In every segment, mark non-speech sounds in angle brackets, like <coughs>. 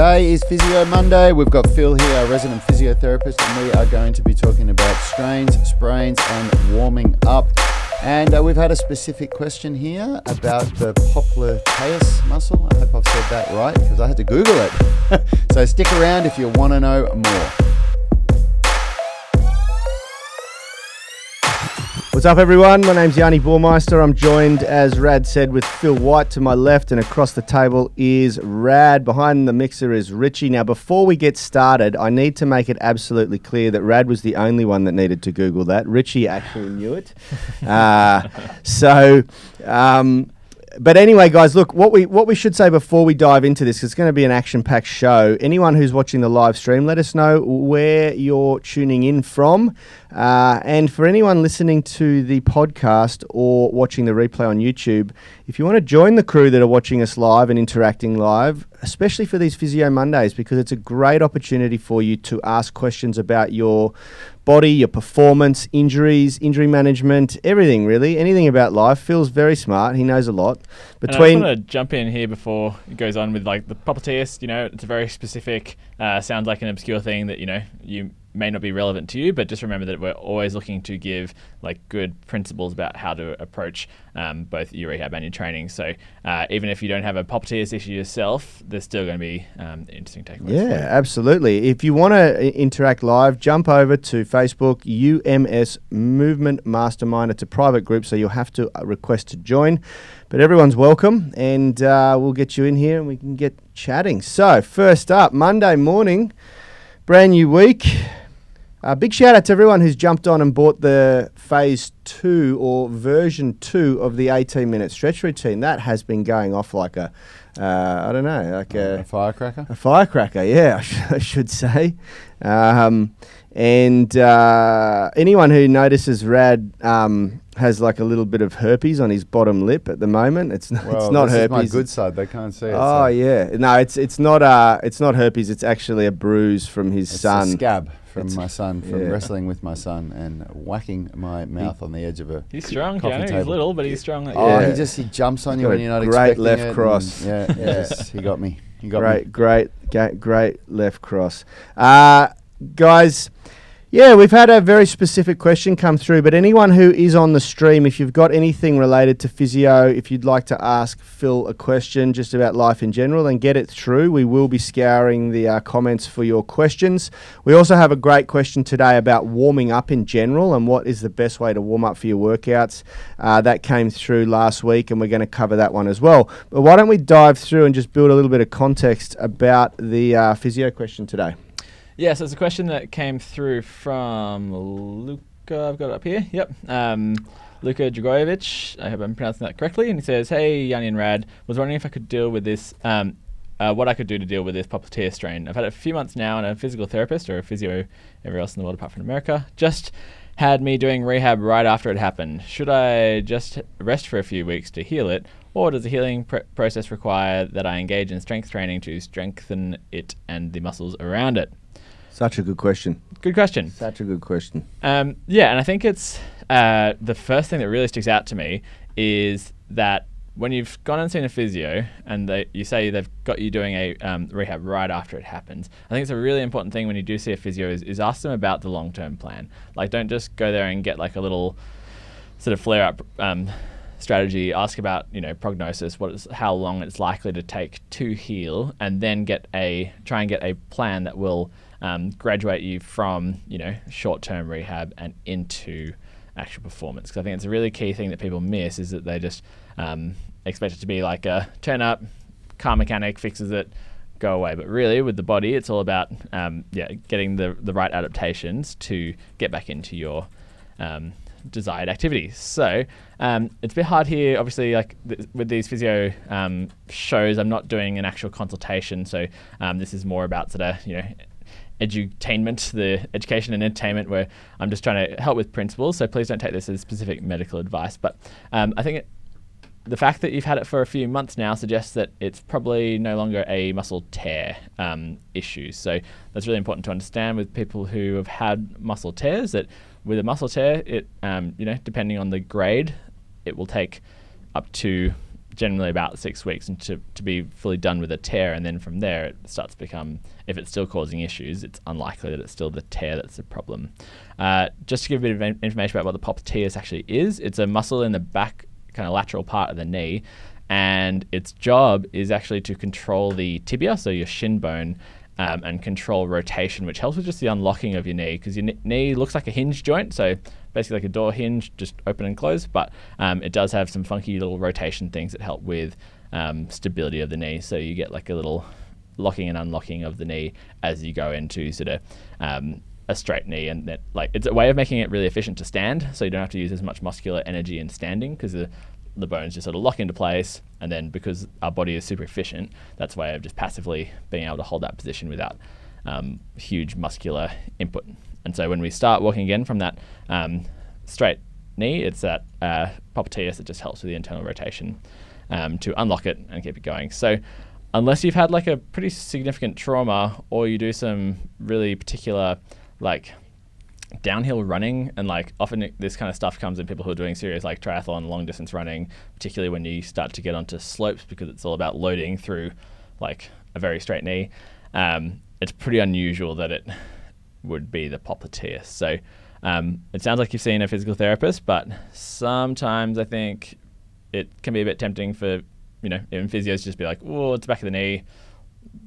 Today is Physio Monday. We've got Phil here, our resident physiotherapist, and we are going to be talking about strains, sprains, and warming up. And uh, we've had a specific question here about the popliteus muscle. I hope I've said that right because I had to Google it. <laughs> so stick around if you want to know more. What's up, everyone? My name's Yanni Burmeister. I'm joined, as Rad said, with Phil White to my left, and across the table is Rad. Behind the mixer is Richie. Now, before we get started, I need to make it absolutely clear that Rad was the only one that needed to Google that. Richie actually knew it. <laughs> Uh, so, um, but anyway, guys, look what we what we should say before we dive into this. It's going to be an action-packed show. Anyone who's watching the live stream, let us know where you're tuning in from, uh, and for anyone listening to the podcast or watching the replay on YouTube, if you want to join the crew that are watching us live and interacting live, especially for these Physio Mondays, because it's a great opportunity for you to ask questions about your body, your performance, injuries, injury management, everything really, anything about life. Phil's very smart. He knows a lot. Between and I want to jump in here before it goes on with like the popliteus. You know, it's a very specific. Uh, sounds like an obscure thing that you know you may not be relevant to you, but just remember that we're always looking to give like good principles about how to approach um, both your rehab and your training. So uh, even if you don't have a popliteus issue yourself, there's still going to be um, interesting takeaways. Yeah, absolutely. If you want to interact live, jump over to Facebook UMS Movement Mastermind. It's a private group, so you'll have to uh, request to join. But everyone's welcome, and uh, we'll get you in here and we can get chatting. So first up, Monday morning, brand new week uh, big shout out to everyone who's jumped on and bought the phase two or version two of the 18 minute stretch routine. That has been going off like a, uh, I don't know, like a, a, firecracker. A firecracker, yeah, <laughs> I, sh- I should say. Um, and uh, anyone who notices Rad um, has like a little bit of herpes on his bottom lip at the moment. It's not. Well, it's not herpes. My good side. They can't see it. Oh so. yeah, no, it's it's not. Uh, it's not herpes. It's actually a bruise from his it's son. scab from it's my son from yeah. wrestling with my son and whacking my mouth he, on the edge of a he's strong coffee table. he's little but he's strong oh yeah. he just he jumps on you when you're not great expecting left it cross yeah, yeah. Just, he got me he got great me. great great great left cross uh, guys yeah, we've had a very specific question come through, but anyone who is on the stream, if you've got anything related to physio, if you'd like to ask Phil a question just about life in general, then get it through. We will be scouring the uh, comments for your questions. We also have a great question today about warming up in general and what is the best way to warm up for your workouts. Uh, that came through last week, and we're going to cover that one as well. But why don't we dive through and just build a little bit of context about the uh, physio question today? Yeah, so it's a question that came through from Luca. I've got it up here. Yep. Um, Luka Dragojevic. I hope I'm pronouncing that correctly. And he says, "Hey, Yanni and Rad, was wondering if I could deal with this. Um, uh, what I could do to deal with this popliteus strain. I've had it a few months now, and a physical therapist or a physio everywhere else in the world apart from America just had me doing rehab right after it happened. Should I just rest for a few weeks to heal it, or does the healing pr- process require that I engage in strength training to strengthen it and the muscles around it?" Such a good question. Good question. Such a good question. Um, yeah, and I think it's uh, the first thing that really sticks out to me is that when you've gone and seen a physio and they, you say they've got you doing a um, rehab right after it happens, I think it's a really important thing when you do see a physio is, is ask them about the long term plan. Like, don't just go there and get like a little sort of flare up um, strategy. Ask about you know prognosis, what is how long it's likely to take to heal, and then get a try and get a plan that will um, graduate you from you know short-term rehab and into actual performance. Because I think it's a really key thing that people miss is that they just um, expect it to be like a turn up, car mechanic fixes it, go away. But really, with the body, it's all about um, yeah getting the the right adaptations to get back into your um, desired activities. So um, it's a bit hard here. Obviously, like th- with these physio um, shows, I'm not doing an actual consultation. So um, this is more about sort of you know edutainment, the education and entertainment, where I'm just trying to help with principles. So please don't take this as specific medical advice. But um, I think it, the fact that you've had it for a few months now suggests that it's probably no longer a muscle tear um, issue. So that's really important to understand with people who have had muscle tears. That with a muscle tear, it um, you know depending on the grade, it will take up to generally about six weeks and to, to be fully done with a tear and then from there it starts to become if it's still causing issues it's unlikely that it's still the tear that's the problem uh, just to give a bit of in- information about what the popliteus actually is it's a muscle in the back kind of lateral part of the knee and its job is actually to control the tibia so your shin bone um, and control rotation, which helps with just the unlocking of your knee because your knee looks like a hinge joint. So basically like a door hinge, just open and close. But um, it does have some funky little rotation things that help with um, stability of the knee. So you get like a little locking and unlocking of the knee as you go into sort of um, a straight knee, and that like it's a way of making it really efficient to stand. So you don't have to use as much muscular energy in standing because the the bones just sort of lock into place. And then because our body is super efficient, that's a way of just passively being able to hold that position without um, huge muscular input. And so when we start walking again from that um, straight knee, it's that uh, popliteus that just helps with the internal rotation um, to unlock it and keep it going. So unless you've had like a pretty significant trauma or you do some really particular like downhill running and like often this kind of stuff comes in people who are doing serious like triathlon long distance running particularly when you start to get onto slopes because it's all about loading through like a very straight knee um, it's pretty unusual that it would be the popliteus so um, it sounds like you've seen a physical therapist but sometimes i think it can be a bit tempting for you know even physios just be like oh it's back of the knee.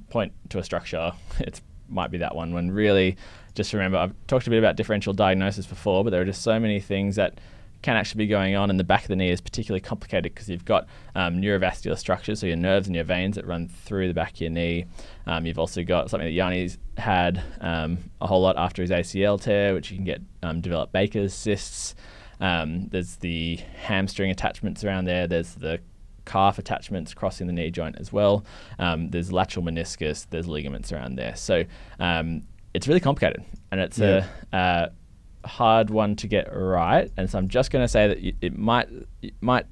Point to a structure. <laughs> It might be that one when really just remember I've talked a bit about differential diagnosis before, but there are just so many things that can actually be going on, and the back of the knee is particularly complicated because you've got um, neurovascular structures, so your nerves and your veins that run through the back of your knee. Um, you've also got something that Yanni's had um, a whole lot after his ACL tear, which you can get um, develop Baker's cysts. Um, there's the hamstring attachments around there. There's the calf attachments crossing the knee joint as well. Um, there's lateral meniscus. There's ligaments around there. So um, it's really complicated and it's yeah. a uh, hard one to get right. And so I'm just going to say that y- it might it might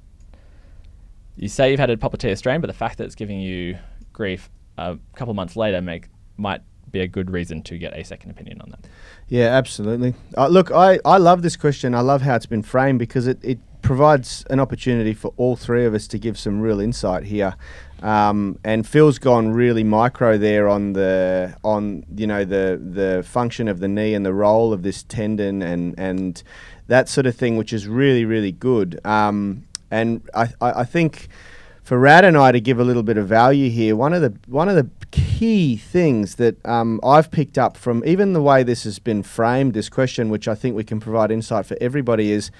you say you've had a popliteus strain, but the fact that it's giving you grief a couple months later make might be a good reason to get a second opinion on that. Yeah, absolutely. Uh, look, I, I love this question. I love how it's been framed because it, it provides an opportunity for all three of us to give some real insight here. Um, and Phil's gone really micro there on the on you know the the function of the knee and the role of this tendon and and that sort of thing, which is really really good. Um, and I, I think for Rad and I to give a little bit of value here, one of the one of the key things that um, I've picked up from even the way this has been framed, this question, which I think we can provide insight for everybody, is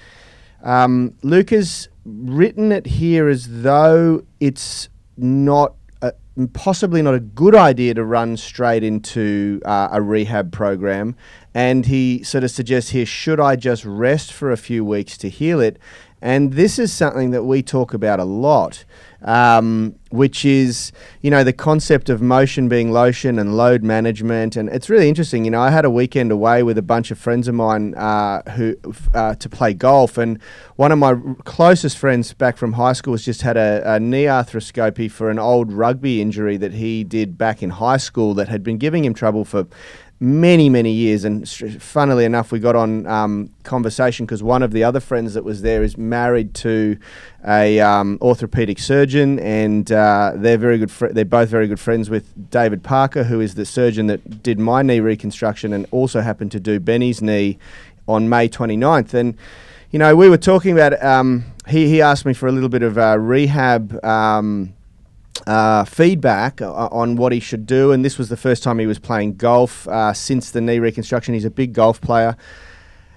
um, Luke has written it here as though it's not a, possibly not a good idea to run straight into uh, a rehab program. And he sort of suggests here, should I just rest for a few weeks to heal it? And this is something that we talk about a lot um, which is, you know, the concept of motion being lotion and load management. And it's really interesting. You know, I had a weekend away with a bunch of friends of mine uh, who uh, to play golf. And one of my closest friends back from high school has just had a, a knee arthroscopy for an old rugby injury that he did back in high school that had been giving him trouble for many, many years. And funnily enough, we got on um, conversation because one of the other friends that was there is married to a um, orthopedic surgeon, and uh, they're very good. Fr- they're both very good friends with David Parker, who is the surgeon that did my knee reconstruction and also happened to do Benny's knee on May 29th. And you know, we were talking about. Um, he he asked me for a little bit of uh, rehab. Uh, feedback uh, on what he should do, and this was the first time he was playing golf uh, since the knee reconstruction. He's a big golf player.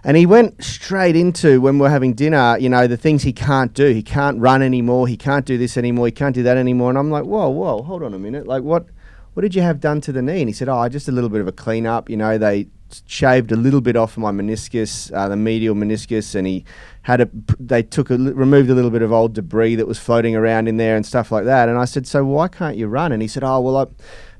And he went straight into when we're having dinner, you know, the things he can't do. He can't run anymore. He can't do this anymore. He can't do that anymore. And I'm like, whoa, whoa, hold on a minute. Like, what, what did you have done to the knee? And he said, oh, just a little bit of a clean up. You know, they shaved a little bit off of my meniscus, uh, the medial meniscus, and he had a. They took a removed a little bit of old debris that was floating around in there and stuff like that. And I said, so why can't you run? And he said, oh, well, I,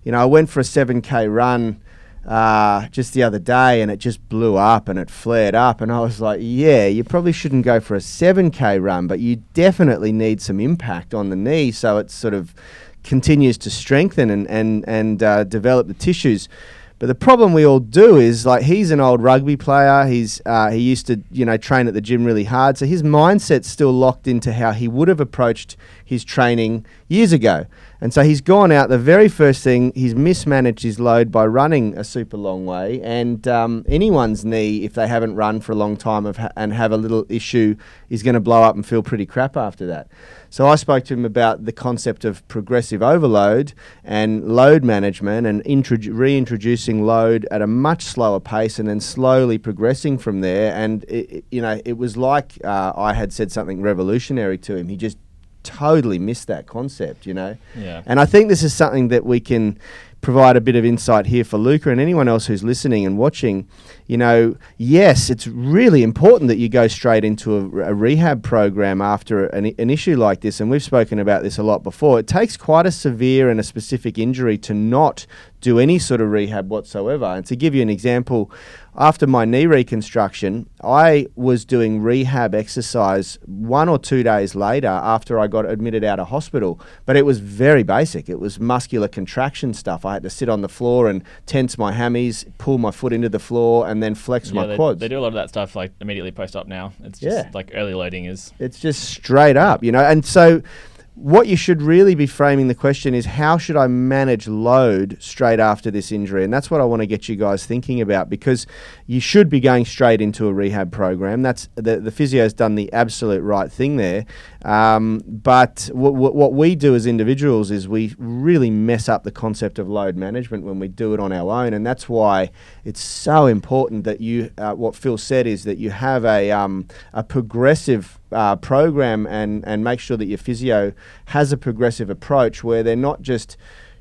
you know, I went for a seven k run uh, just the other day and it just blew up and it flared up. And I was like, yeah, you probably shouldn't go for a 7K run, but you definitely need some impact on the knee so it sort of continues to strengthen and, and, and uh, develop the tissues. But the problem we all do is like he's an old rugby player. He's uh, he used to you know train at the gym really hard, so his mindset's still locked into how he would have approached his training years ago. And so he's gone out. The very first thing, he's mismanaged his load by running a super long way. And um, anyone's knee, if they haven't run for a long time ha- and have a little issue, is going to blow up and feel pretty crap after that. So I spoke to him about the concept of progressive overload and load management and introdu- reintroducing load at a much slower pace and then slowly progressing from there. And, it, it- you know, it was like uh, I had said something revolutionary to him. He just totally missed that concept, you know. Yeah. And I think this is something that we can provide a bit of insight here for Luca and anyone else who's listening and watching. You know, yes, it's really important that you go straight into a, a rehab program after an, an issue like this. And we've spoken about this a lot before. It takes quite a severe and a specific injury to not do any sort of rehab whatsoever. And to give you an example, after my knee reconstruction, I was doing rehab exercise one or two days later after I got admitted out of hospital. But it was very basic. It was muscular contraction stuff. I had to sit on the floor and tense my hammies, pull my foot into the floor, and then flex Yeah, my they, quads. they do a lot of that stuff like immediately post up now. It's just Yeah. like early loading is It's just straight up, you know. And so, what you should really be framing the question is how should I manage load straight after this injury? And that's what I want to get you guys thinking about because you should be going straight into a rehab program. That's the the physio's done the absolute right thing there. Um, but w- w- what we do as individuals is we really mess up the concept of load management when we do it on our own, and that's why it's so important that you. Uh, what Phil said is that you have a um, a progressive uh, program and and make sure that your physio has a progressive approach where they're not just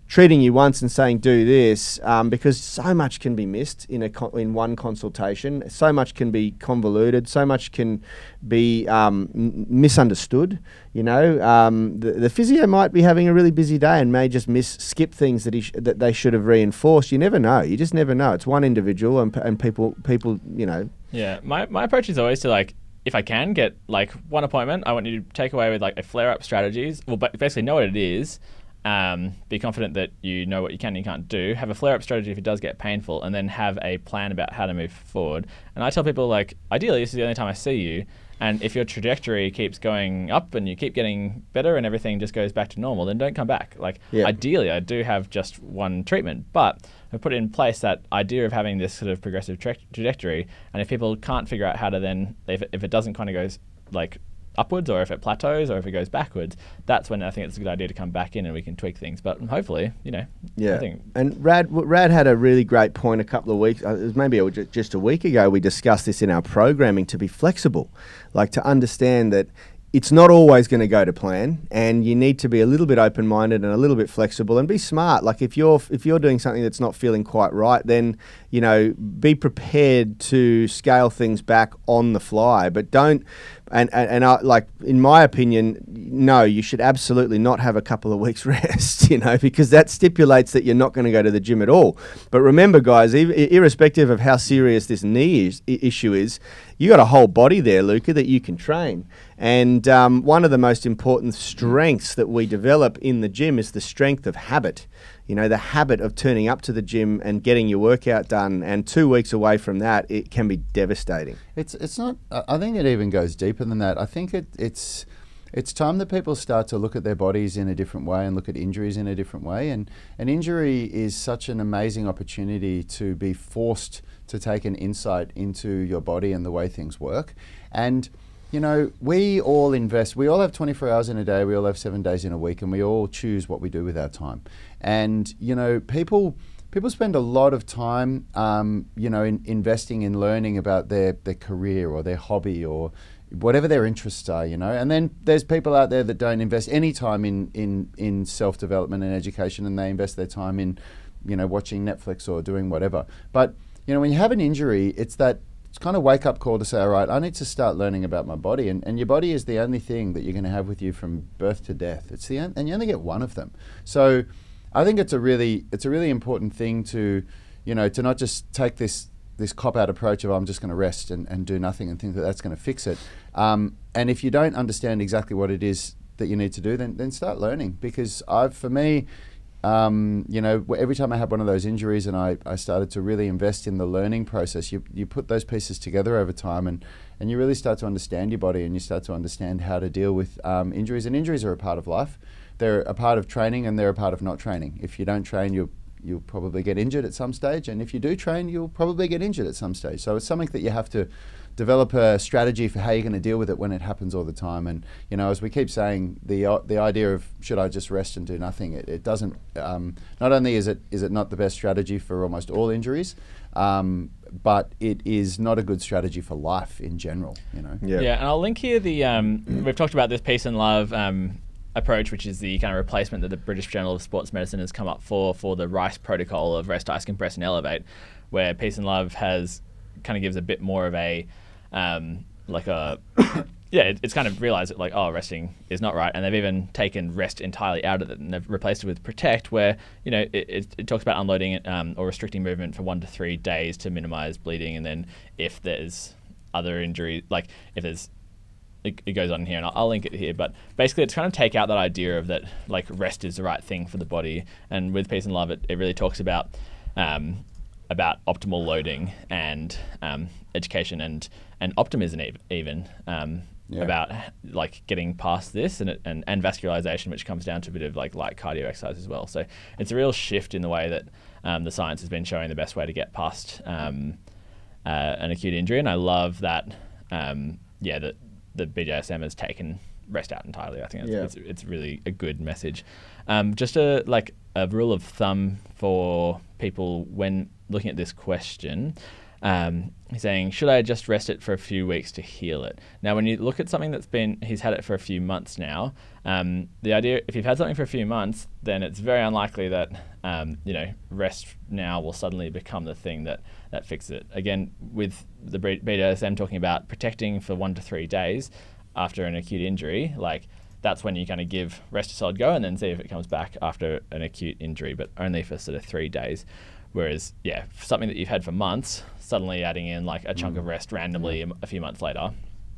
treating you once and saying do this um, because so much can be missed in a in one consultation. So much can be convoluted. So much can be um, m- misunderstood you know? Um, the, the physio might be having a really busy day and may just miss skip things that he sh- that they should have reinforced. You never know. You just never know. It's one individual and, p- and people people you know. Yeah, my, my approach is always to like, if I can get like one appointment, I want you to take away with like a flare up strategies. Well, basically know what it is. Um, be confident that you know what you can and you can't do. Have a flare up strategy if it does get painful, and then have a plan about how to move forward. And I tell people like, ideally, this is the only time I see you. And if your trajectory keeps going up and you keep getting better and everything just goes back to normal, then don't come back. Like, Yeah. ideally, I do have just one treatment, but I've put in place that idea of having this sort of progressive tra- trajectory. And if people can't figure out how to then, if it, if it doesn't kind of goes like upwards or if it plateaus or if it goes backwards, that's when I think it's a good idea to come back in and we can tweak things. But hopefully, you know, Yeah, I think and Rad Rad had a really great point a couple of weeks. Uh, it was maybe just a week ago. We discussed this in our programming to be flexible, like to understand that it's not always going to go to plan, and you need to be a little bit open minded and a little bit flexible and be smart. Like if you're if you're doing something that's not feeling quite right, then you know be prepared to scale things back on the fly, but don't. And, and, and I, like in my opinion, no, you should absolutely not have a couple of weeks <laughs> rest, you know, because that stipulates that you're not going to go to the gym at all. But remember, guys, ir- irrespective of how serious this knee is, issue is, you got a whole body there, Luca, that you can train. And um, one of the most important strengths that we develop in the gym is the strength of habit. You know, the habit of turning up to the gym and getting your workout done. And two weeks away from that, it can be devastating. It's it's not. I think it even goes deeper than that. I think it, it's it's time that people start to look at their bodies in a different way and look at injuries in a different way. And an injury is such an amazing opportunity to be forced to take an insight into your body and the way things work. And you know, we all invest. We all have 24 hours in a day. We all have seven days in a week, and we all choose what we do with our time. And you know, people people spend a lot of time, um, you know, in investing in learning about their their career or their hobby or whatever their interests are, you know. And then there's people out there that don't invest any time in in in self development and education, and they invest their time in, you know, watching Netflix or doing whatever. But you know, when you have an injury, it's that it's kind of wake up call to say, all right, I need to start learning about my body, and, and your body is the only thing that you're going to have with you from birth to death. It's the and you only get one of them. So, I think it's a really it's a really important thing to, you know, to not just take this this cop out approach of I'm just going to rest and, and do nothing and think that that's going to fix it. Um, and if you don't understand exactly what it is that you need to do, then then start learning because I've for me. Um, you know, every time I had one of those injuries and I, I started to really invest in the learning process, you, you put those pieces together over time and, and you really start to understand your body and you start to understand how to deal with um, injuries. And injuries are a part of life. They're a part of training and they're a part of not training. If you don't train, you'll, you'll probably get injured at some stage. And if you do train, you'll probably get injured at some stage. So it's something that you have to develop a strategy for how you're going to deal with it when it happens all the time. And you know, as we keep saying, the uh, the idea of should I just rest and do nothing, it, it doesn't. Um, not only is it is it not the best strategy for almost all injuries, um, but it is not a good strategy for life in general. You know. Yeah. Yeah, and I'll link here the um, we've talked about this peace and love um, approach, which is the kind of replacement that the British Journal of Sports Medicine has come up for for the Rice protocol of rest, ice, compress, and elevate, where peace and love has kind of gives a bit more of a um, like a <coughs> yeah, it, it's kind of realized that like oh, resting is not right, and they've even taken rest entirely out of it, and they've replaced it with protect, where you know it, it, it talks about unloading it um, or restricting movement for one to three days to minimize bleeding, and then if there's other injury, like if there's it, it goes on here, and I'll, I'll link it here. But basically, it's trying to take out that idea of that like rest is the right thing for the body. And with peace and love, it, it really talks about um, about optimal loading and um, education and and optimism even um, Yeah. about like getting past this and, and and vascularization, which comes down to a bit of like light cardio exercise as well. So it's a real shift in the way that um, the science has been showing the best way to get past um, uh, an acute injury, and I love that. Um, yeah, that the BJSM has taken rest out entirely. I think it's, Yeah. it's, it's really a good message. Um, just a like a rule of thumb for people when looking at this question. Um, he's saying, should I just rest it for a few weeks to heal it? Now, when you look at something that's been, he's had it for a few months now. Um, the idea, if you've had something for a few months, then it's very unlikely that um, you know rest now will suddenly become the thing that that fixes it. Again, with the BJSM talking about protecting for one to three days after an acute injury, like that's when you kind of give rest a solid go and then see if it comes back after an acute injury, but only for sort of three days. Whereas, yeah, something that you've had for months, suddenly adding in like a chunk of mm. rest randomly a few months later,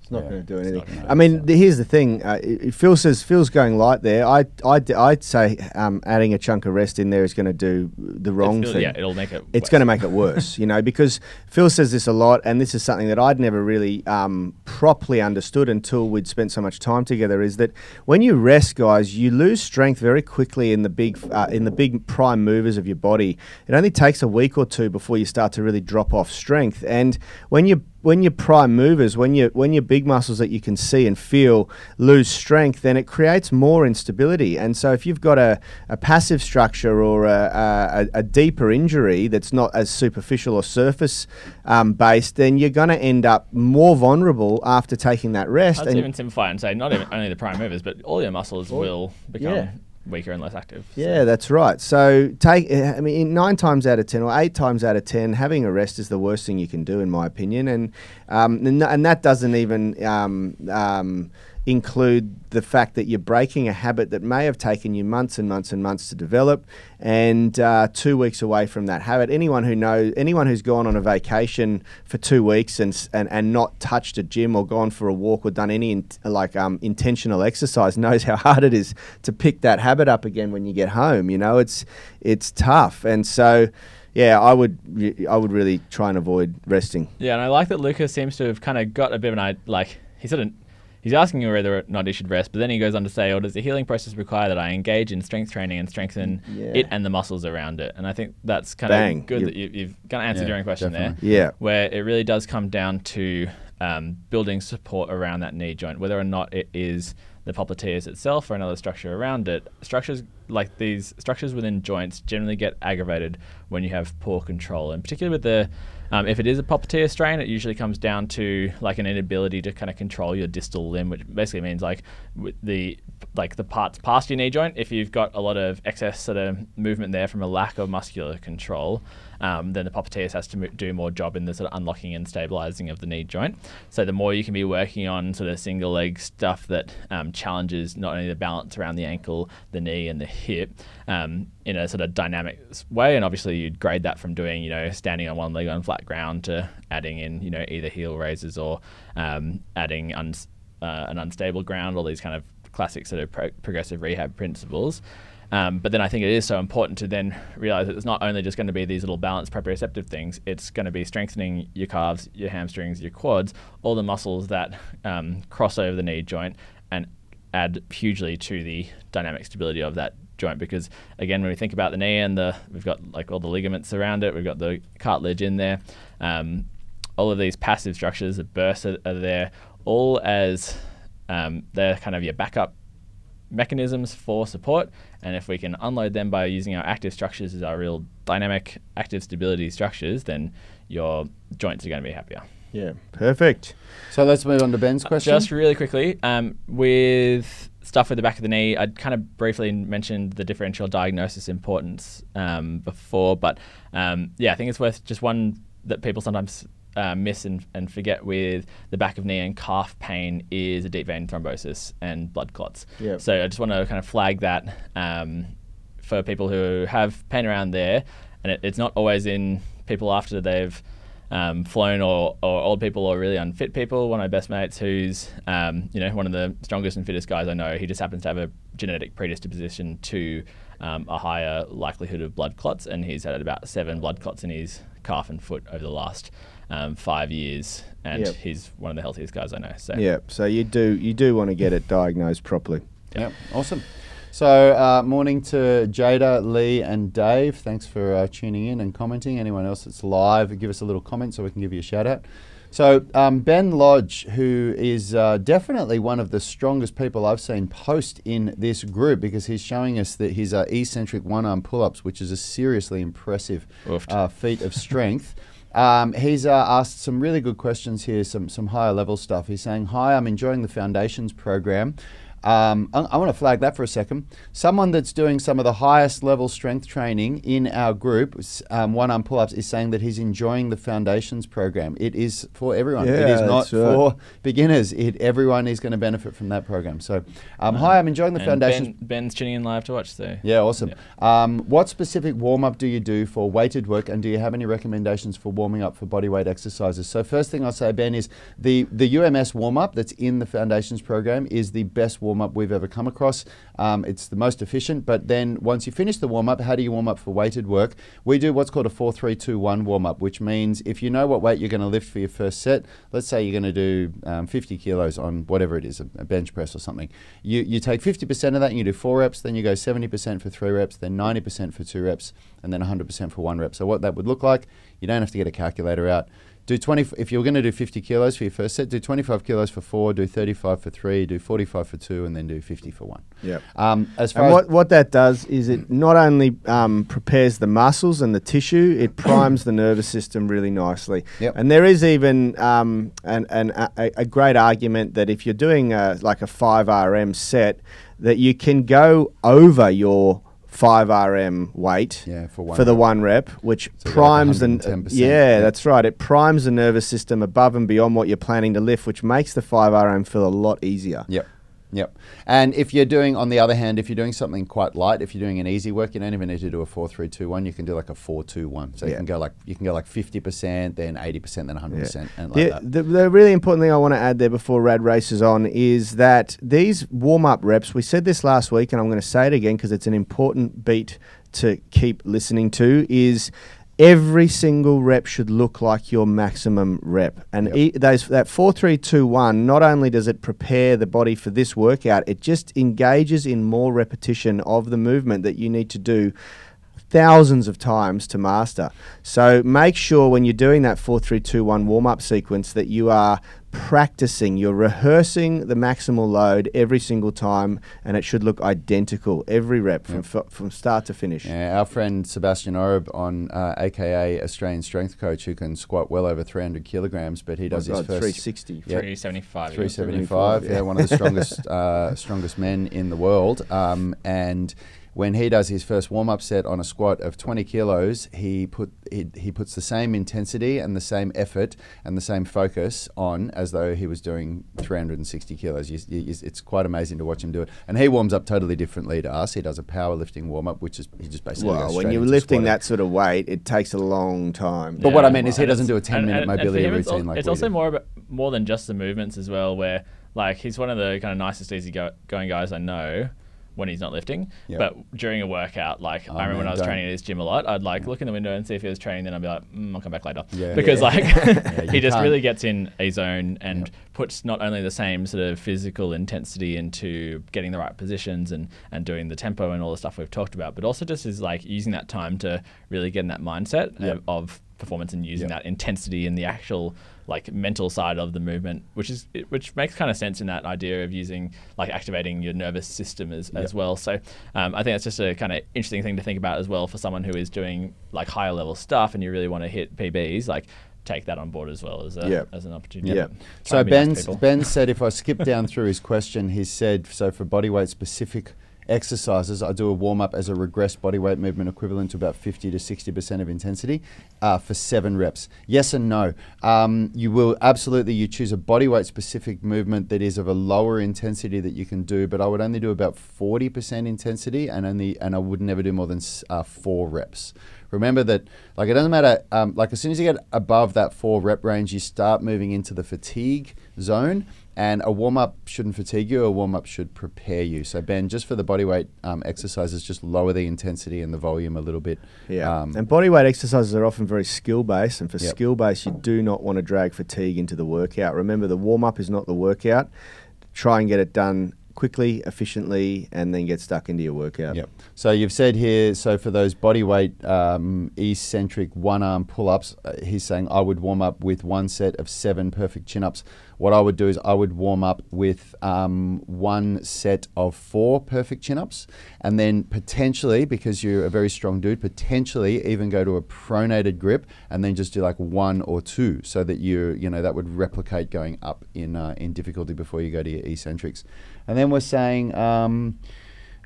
It's not Yeah, going to do anything. I mean, the, here's the thing. Uh, it- it- Phil says Phil's going light there. I, I, I'd say um, adding a chunk of rest in there is going to do the wrong thing. yeah, it'll make it. it's going to make it <laughs> worse, you know, because Phil says this a lot, and this is something that I'd never really um, properly understood until we'd spent so much time together. Is that when you rest, guys, you lose strength very quickly in the big uh, in the big prime movers of your body. It only takes a week or two before you start to really drop off strength, and when you when your prime movers, when you when your big muscles that you can see and feel lose strength, then it creates more instability. And so, if you've got a, a passive structure or a, a, a deeper injury that's not as superficial or surface um, based, then you're going to end up more vulnerable after taking that rest. I'd And- even simplify and say not even only the prime movers, but all your muscles will become yeah. Weaker and less active. So- Yeah, that's right. So take, I mean, nine times out of ten or eight times out of ten, having a rest is the worst thing you can do, in my opinion, and um, and, and that doesn't even um, um, include the fact that you're breaking a habit that may have taken you months and months and months to develop, and uh, two weeks away from that habit. Anyone who knows, anyone who's gone on a vacation for two weeks and and, and not touched a gym or gone for a walk or done any in, like um, intentional exercise knows how hard it is to pick that habit up again when you get home. You know, it's it's tough, and so. Yeah, I would. I would really try and avoid resting. Yeah, and I like that Lucas seems to have kind of got a bit of an idea. Like he sort of, he's asking you whether or not he should rest, but then he goes on to say, "Or does the healing process require that I engage in strength training and strengthen Yeah. it and the muscles around it?" And I think that's kind Bang. of good You- that you, you've kind of answered Yeah, your own question definitely. there. Yeah. where it really does come down to um, building support around that knee joint, whether or not it is the popliteus itself or another structure around it. Structures like these structures within joints generally get aggravated when you have poor control, and particularly with the um, if it is a popliteus strain, it usually comes down to like an inability to kind of control your distal limb, which basically means like the like the parts past your knee joint. If you've got a lot of excess sort of movement there from a lack of muscular control, um, then the popliteus has to do more job in the sort of unlocking and stabilizing of the knee joint. So the more you can be working on sort of single leg stuff that um, challenges not only the balance around the ankle, the knee, and the hip um, in a sort of dynamic way, and obviously you'd grade that from doing you know standing on one leg on flat ground to adding in you know either heel raises or um, adding uns- uh, an unstable ground, all these kind of classic sort of pro- progressive rehab principles. Um, but then I think it is so important to then realize that it's not only just going to be these little balanced proprioceptive things, it's going to be strengthening your calves, your hamstrings, your quads, all the muscles that um, cross over the knee joint and add hugely to the dynamic stability of that joint. Because again when we think about the knee and the we've got like all the ligaments around it we've got the cartilage in there um, all of these passive structures the bursae are, are there all as um, they're kind of your backup mechanisms for support and if we can unload them by using our active structures as our real dynamic active stability structures then your joints are going to be happier Yeah, perfect. So let's move on to Ben's question. just really quickly, um, with stuff with the back of the knee, I kind of briefly mentioned the differential diagnosis importance um, before, but um, yeah, I think it's worth just one that people sometimes uh, miss and, and forget with the back of knee and calf pain is a deep vein thrombosis and blood clots. Yep. So I just want to kind of flag that um, for people who have pain around there, and it, it's not always in people after they've um, flown or, or old people or really unfit people. One of my best mates, who's um, you know one of the strongest and fittest guys I know, he just happens to have a genetic predisposition to um, a higher likelihood of blood clots, and he's had about seven blood clots in his calf and foot over the last um, five years, and Yep. he's one of the healthiest guys I know. So Yeah, so you do you do want to get it diagnosed properly. Yep, awesome. So, uh, morning to Jada, Lee, and Dave. Thanks for uh, tuning in and commenting. Anyone else that's live, give us a little comment so we can give you a shout out. So, um, Ben Lodge, who is uh, definitely one of the strongest people I've seen post in this group because he's showing us that his uh, eccentric one arm pull ups, which is a seriously impressive uh, feat of strength. <laughs> Um, he's uh, asked some really good questions here, some some higher level stuff. He's saying, "Hi, I'm enjoying the foundations program. Um, I, I want to flag that for a second. Someone that's doing some of the highest level strength training in our group, um, one arm pull ups, is saying that he's enjoying the foundations program. It is for everyone. it Yeah, is not right. for beginners. It everyone is going to benefit from that program. So, um, hi, I'm enjoying the foundations. ben, Ben's tuning in live to watch. So Yeah, awesome. Um, what specific warm up do you do for weighted work, and do you have any recommendations for warming up for body weight exercises? So, first thing I'll say, Ben, is the the UMS warm up that's in the foundations program is the best warm up we've ever come across. Um, it's the most efficient. But then once you finish the warm up, how do you warm up for weighted work? We do what's called a four three two one warm up, which means if you know what weight you're going to lift for your first set, let's say you're going to do um, 50 kilos on whatever it is, a, a bench press or something. You you take 50% of that and you do four reps, then you go 70% for three reps, then 90% for two reps, and then 100% for one rep. So what that would look like, you don't have to get a calculator out. Do 20 if you're going to do 50 kilos for your first set, do 25 kilos for four, do 35 for three, do 45 for two, and then do 50 for one. Yep. Um, as far And as what, what that does is it not only um, prepares the muscles and the tissue, it <coughs> primes the nervous system really nicely. Yep. And there is even um, an, an, a, a great argument that if you're doing a, like a 5RM set, that you can go over your 5RM weight Yeah, for one for the rep. one rep, which So primes the 110%, yeah, yeah. that's right. It primes the nervous system above and beyond what you're planning to lift, which makes the 5RM feel a lot easier. Yep. Yep. And if you're doing, on the other hand, if you're doing something quite light, if you're doing an easy work, you don't even need to do a four three two one. You can do like a four two one. So you can go like you can go like fifty percent, then eighty percent, then hundred percent, and like the, that. the, the really important thing I want to add there before Rad races on is that these warm up reps, we said this last week, and I'm going to say it again because it's an important beat to keep listening to, is every single rep should look like your maximum rep. And e- those that four, three, two, one. Not only does it prepare the body for this workout, it just engages in more repetition of the movement that you need to do thousands of times to master. So make sure when you're doing that 4321 warm up sequence that you are practicing, you're rehearsing the maximal load every single time and it should look identical every rep from f- from start to finish. Yeah, our friend Sebastian Oreb on uh, AKA Australian Strength Coach, who can squat well over 300 kilograms, but he My does his God, first 360. Yeah. 375. 375. Yeah, yeah. one of the strongest uh, strongest men in the world. Um, and when he does his first warm up set on a squat of 20 kilos, he put he, he puts the same intensity and the same effort and the same focus on as though he was doing 360 kilos. You, you, it's quite amazing to watch him do it. And he warms up totally differently to us. He does a powerlifting warm up, which is he just basically Well, goes when you're into lifting squatting. that sort of weight, it takes a long time. But what I Yeah. mean is he doesn't do a 10 and- minute and- and mobility him it's routine al- like it's also do. more about more than just the movements as well. Where like he's one of the kind of nicest easy go- going guys I know, when he's not lifting. Yep. But during a workout, like Oh, I remember man, when I was don't. training at his gym a lot, I'd like look in the window and see if he was training. Then I'd be like, mm, I'll come back later. Yeah. Because Yeah. like <laughs> <laughs> he just can't- really gets in a zone and Yep. puts not only the same sort of physical intensity into getting the right positions and and doing the tempo and all the stuff we've talked about, but also just is like using that time to really get in that mindset Yep. of, of performance and using that intensity in the actual like mental side of the movement, which is which makes kind of sense in that idea of using like activating your nervous system as, as Yep. well. So um, I think that's just a kind of interesting thing to think about as well for someone who is doing like higher level stuff and you really want to hit PBs, like take that on board as well as a, Yep. as an opportunity. Try So Ben. Ben said if I skip down through his question, he said so for bodyweight specific exercises, I do a warm up as a regressed bodyweight movement equivalent to about 50 to 60 percent of intensity uh, for seven reps. Yes and no. Um, you will absolutely you choose a body weight specific movement that is of a lower intensity that you can do, but I would only do about 40 percent intensity and only and I would never do more than uh, four reps. Remember that, like, it doesn't matter. Um, like, as soon as you get above that four rep range, you start moving into the fatigue zone. And a warm up shouldn't fatigue you. A warm up should prepare you. So, Ben, just for the bodyweight um, exercises, just lower the intensity and the volume a little bit. Yeah. Um, and bodyweight exercises are often very skill based. And for Yep. skill based, you do not want to drag fatigue into the workout. Remember, the warm up is not the workout. Try and get it done quickly, efficiently, and then get stuck into your workout. Yep. So you've said here, so for those bodyweight um, eccentric one arm pull ups, uh, he's saying I would warm up with one set of seven perfect chin ups. What I would do is I would warm up with um, one set of four perfect chin ups, and then potentially, because you're a very strong dude, potentially even go to a pronated grip, and then just do like one or two, so that you you know that would replicate going up in uh, in difficulty before you go to your eccentrics. And then we're saying. Um,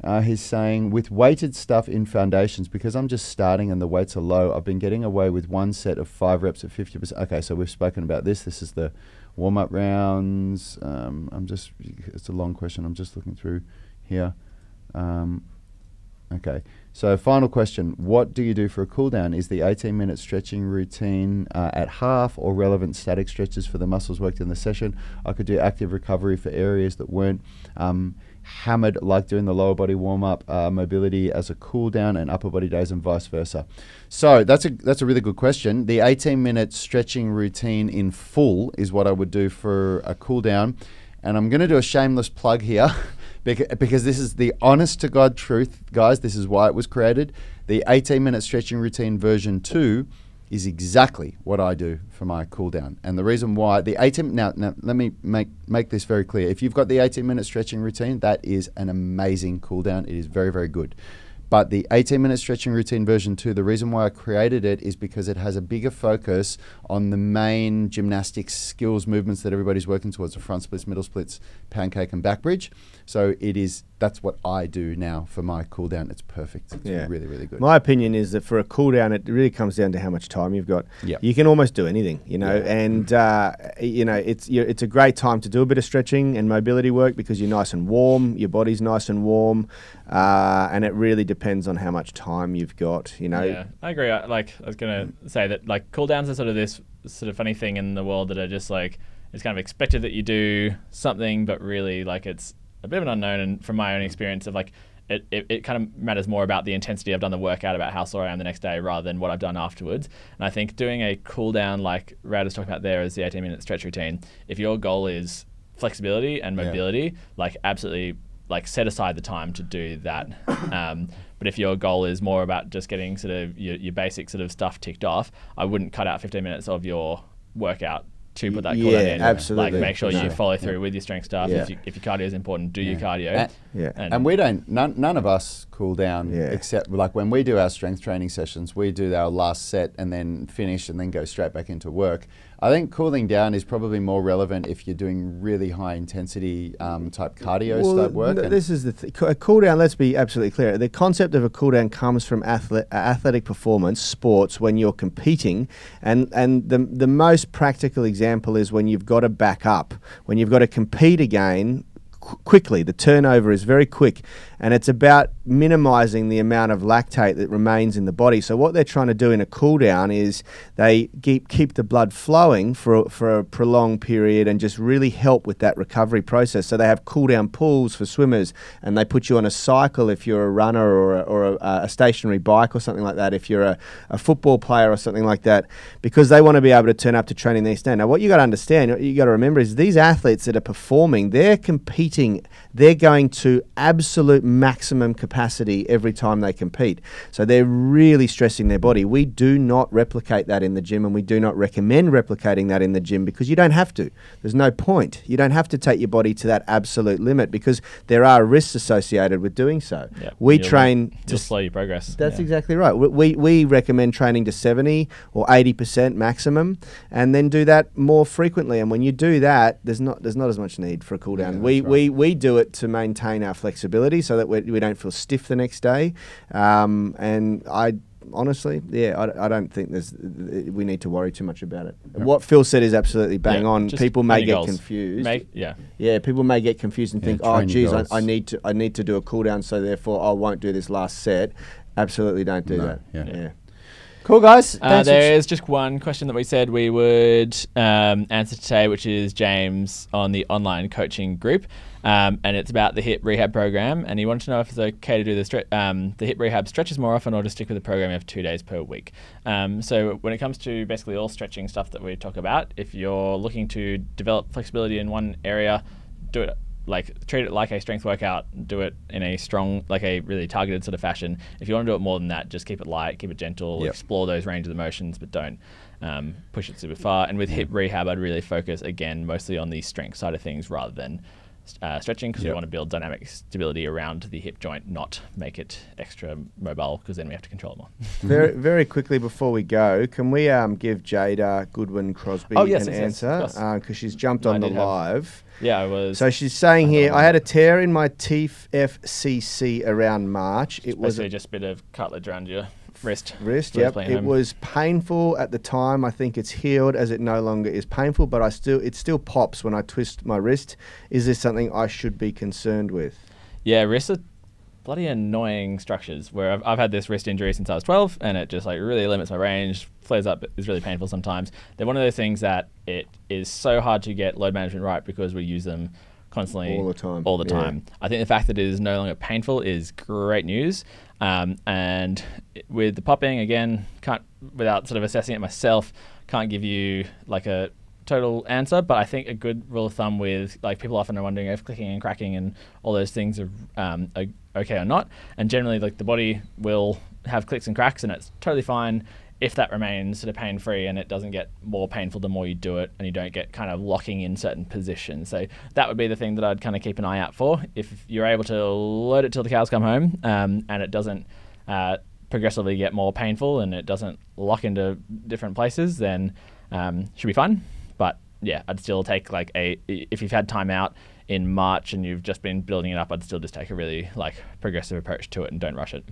uh, he's saying with weighted stuff in foundations because I'm just starting and the weights are low. I've been getting away with one set of five reps at 50%. Okay, so we've spoken about this. This is the warm up rounds. Um, I'm just, it's a long question. I'm just looking through here. Um, okay, so final question What do you do for a cool down? Is the 18 minute stretching routine uh, at half or relevant static stretches for the muscles worked in the session? I could do active recovery for areas that weren't. Um, hammered like doing the lower body warm up uh, mobility as a cool down and upper body days and vice versa. So that's a that's a really good question. The 18 minute stretching routine in full is what i would do for a cool down and i'm going to do a shameless plug here <laughs> because this is the honest to god truth guys. This is why it was created. The 18 minute stretching routine version 2 is exactly what I do for my cool down. And the reason why the 18 now, now let me make make this very clear. If you've got the 18 minute stretching routine, that is an amazing cool down. It is very very good. But the 18 minute stretching routine version 2, the reason why I created it is because it has a bigger focus on the main gymnastics skills movements that everybody's working towards the front splits, middle splits, pancake and back bridge. So it is that's what I do now for my cool down. It's perfect. It's Yeah. really really good. My opinion is that for a cool down, it really comes down to how much time you've got. Yep. You can almost do anything, you know, Yeah. and uh, you know it's you it's a great time to do a bit of stretching and mobility work because you're nice and warm, your body's nice and warm, uh, and it really depends on how much time you've got. You know, Yeah, I agree. I, like I was gonna say that like cool downs are sort of this sort of funny thing in the world that are just like it's kind of expected that you do something, but really like it's a bit of an unknown. And from my own experience of like it, it, it kind of matters more about the intensity I've done the workout, about how sore I am the next day, rather than what I've done afterwards. And I think doing a cool down like Rad was talking about there is the 18 minute stretch routine. If your goal is flexibility and Yeah. mobility, like absolutely like set aside the time to do that. <coughs> Um, but if your goal is more about just getting sort of your, your basic sort of stuff ticked off, I wouldn't cut out 15 minutes of your workout to put that cool Yeah, down in. absolutely. Like make sure No. you follow through with your strength stuff. Yeah. If, you, if your cardio is important, do your cardio. And- yeah. And we don't, none, none of us cool down Yeah. except like when we do our strength training sessions, we do our last set and then finish and then go straight back into work. I think cooling down is probably more relevant if you're doing really high intensity um, type cardio Well, type work. th- this is the th- a cool down. Let's be absolutely clear. The concept of a cool down comes from athle- uh, athletic performance sports when you're competing, and and the the most practical example is when you've got to back up, when you've got to compete again qu- quickly. The turnover is very quick, and it's about minimizing the amount of lactate that remains in the body. So what they're trying to do in a cool down is they keep keep the blood flowing for for a prolonged period and just really help with that recovery process. So they have cool down pools for swimmers, and they put you on a cycle if you're a runner or a, or a, a stationary bike or something like that. If you're a, a football player or something like that, because they want to be able to turn up to training the next day. Now, what you got to understand, what you got to remember is these athletes that are performing, they're competing, they're going to absolute maximum capacity every time they compete. So they're really stressing their body. We do not replicate that in the gym, and we do not recommend replicating that in the gym because you don't have to. There's no point. You don't have to take your body to that absolute limit because there are risks associated with doing so. Yeah, We you'll- train to slow your progress. that's yeah. exactly right. We, we, we recommend training to 70 or 80% maximum and then do that more frequently. And when you do that, there's not there's not as much need for a cool down. Yeah, we, right. we, we do it to maintain our flexibility so that we, we don't feel stiff the next day. Um, and I honestly, yeah, I, I don't think there's we need to worry too much about it. What Phil said is absolutely bang Yeah, on. People may get goals. confused. Make, yeah. Yeah, people may get confused and Yeah, think, "Oh, geez, I. I need to, I need to do a cool down, so therefore I won't do this last set." Absolutely, don't do No, that. yeah. yeah. Cool, guys. Uh, there is just one question that we said we would um, answer today, which is James on the online coaching group, um, and it's about the hip rehab program. And he wanted to know if it's okay to do the stre- um, the hip rehab stretches more often, or to stick with the program of two days per week. Um, so when it comes to basically all stretching stuff that we talk about, if you're looking to develop flexibility in one area, do it like treat it like a strength workout do it in a strong like a really targeted sort of fashion. If you want to do it more than that just keep it light keep it gentle Yep. explore those range of motions but don't um, push it super far. And with hip rehab i'd really focus again mostly on the strength side of things rather than uh, stretching because Yep. we want to build dynamic stability around the hip joint not make it extra mobile because then we have to control it more <laughs> Very, <laughs> very quickly before we go, can we um, give Jada Goodwin Crosby Oh, yes, an yes, yes, answer because she's jumped I on the did have- live. yeah i was So she's saying I here, I had a tear in my TFCC around March. It was basically a just a bit of cartilage around your wrist wrist. Yep, it home. was painful at the time. I think it's healed as it no longer is painful, but I still it still pops when I twist my wrist. Is this something I should be concerned with? Yeah, wrists are bloody annoying structures. Where I've, I've had this wrist injury since I was 12, and it just like really limits my range, flares up, is really painful sometimes. They're one of those things that it is so hard to get load management right because we use them constantly All the time, All the yeah. time. I think the fact that it is no longer painful is great news. Um, and with the popping again, can't without sort of assessing it myself, can't give you like a total answer. But I think a good rule of thumb with like people often are wondering if clicking and cracking and all those things are, um, are okay or not. And generally, like the body will have clicks and cracks, and it's totally fine if that remains sort of pain free and it doesn't get more painful the more you do it and you don't get kind of locking in certain positions. So that would be the thing that I'd kind of keep an eye out for. If you're able to load it till the cows come home um, and it doesn't uh, progressively get more painful and it doesn't lock into different places, then um, should be fine. But yeah, I'd still take like a if you've had time out in March and you've just been building it up, I'd still just take a really like progressive approach to it and don't rush it.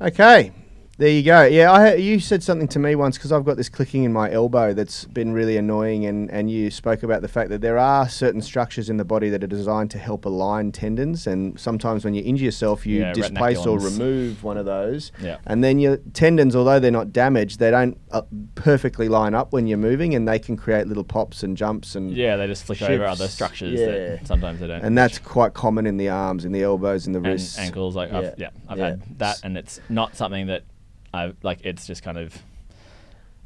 Okay. There you go. Yeah, I you said something to me once because I've got this clicking in my elbow that's been really annoying, and, and you spoke about the fact that there are certain structures in the body that are designed to help align tendons, and sometimes when you injure yourself, you Yeah, displace or remove one of those, Yeah. and then your tendons, although they're not damaged, they don't uh, perfectly line up when you're moving, and they can create little pops and jumps and Yeah, they just flick over other structures yeah. that sometimes they don't. and that's quite common in the arms, in the elbows, in the and wrists, ankles. Like, I've, yeah, I've yeah. had that, and it's not something that I like. It's just kind of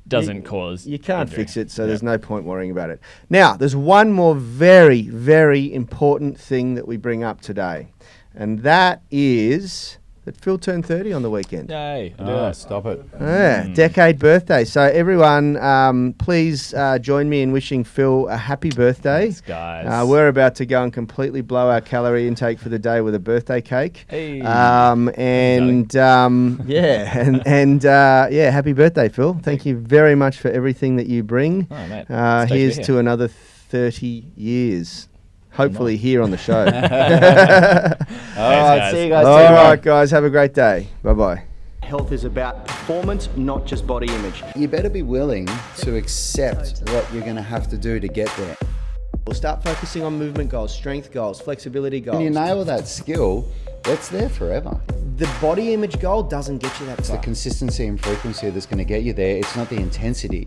doesn't cause. You can't injury. fix it, so Yeah. there's no point worrying about it. Now, there's one more very, very important thing that we bring up today, and that is that Phil turned 30 on the weekend. Yay! Oh, that. stop it. Yeah, decade birthday. So everyone, um, please uh, join me in wishing Phil a happy birthday. Thanks, guys. Uh, we're about to go and completely blow our calorie intake for the day with a birthday cake. Hey. Um, and um, <laughs> yeah, and, and uh, yeah, happy birthday, Phil. Thank you very much for everything that you bring. Oh, mate. Uh, Stoked to here's to another 30 years. Hopefully, here on the show. <laughs> All right, guys. see you guys. All tomorrow. right, guys, have a great day. Bye bye. Health is about performance, not just body image. You better be willing to accept what you're going to have to do to get there. We'll start focusing on movement goals, strength goals, flexibility goals. When you nail that skill, It's there forever. The body image goal doesn't get you that far. It's the consistency and frequency that's going to get you there. It's not the intensity.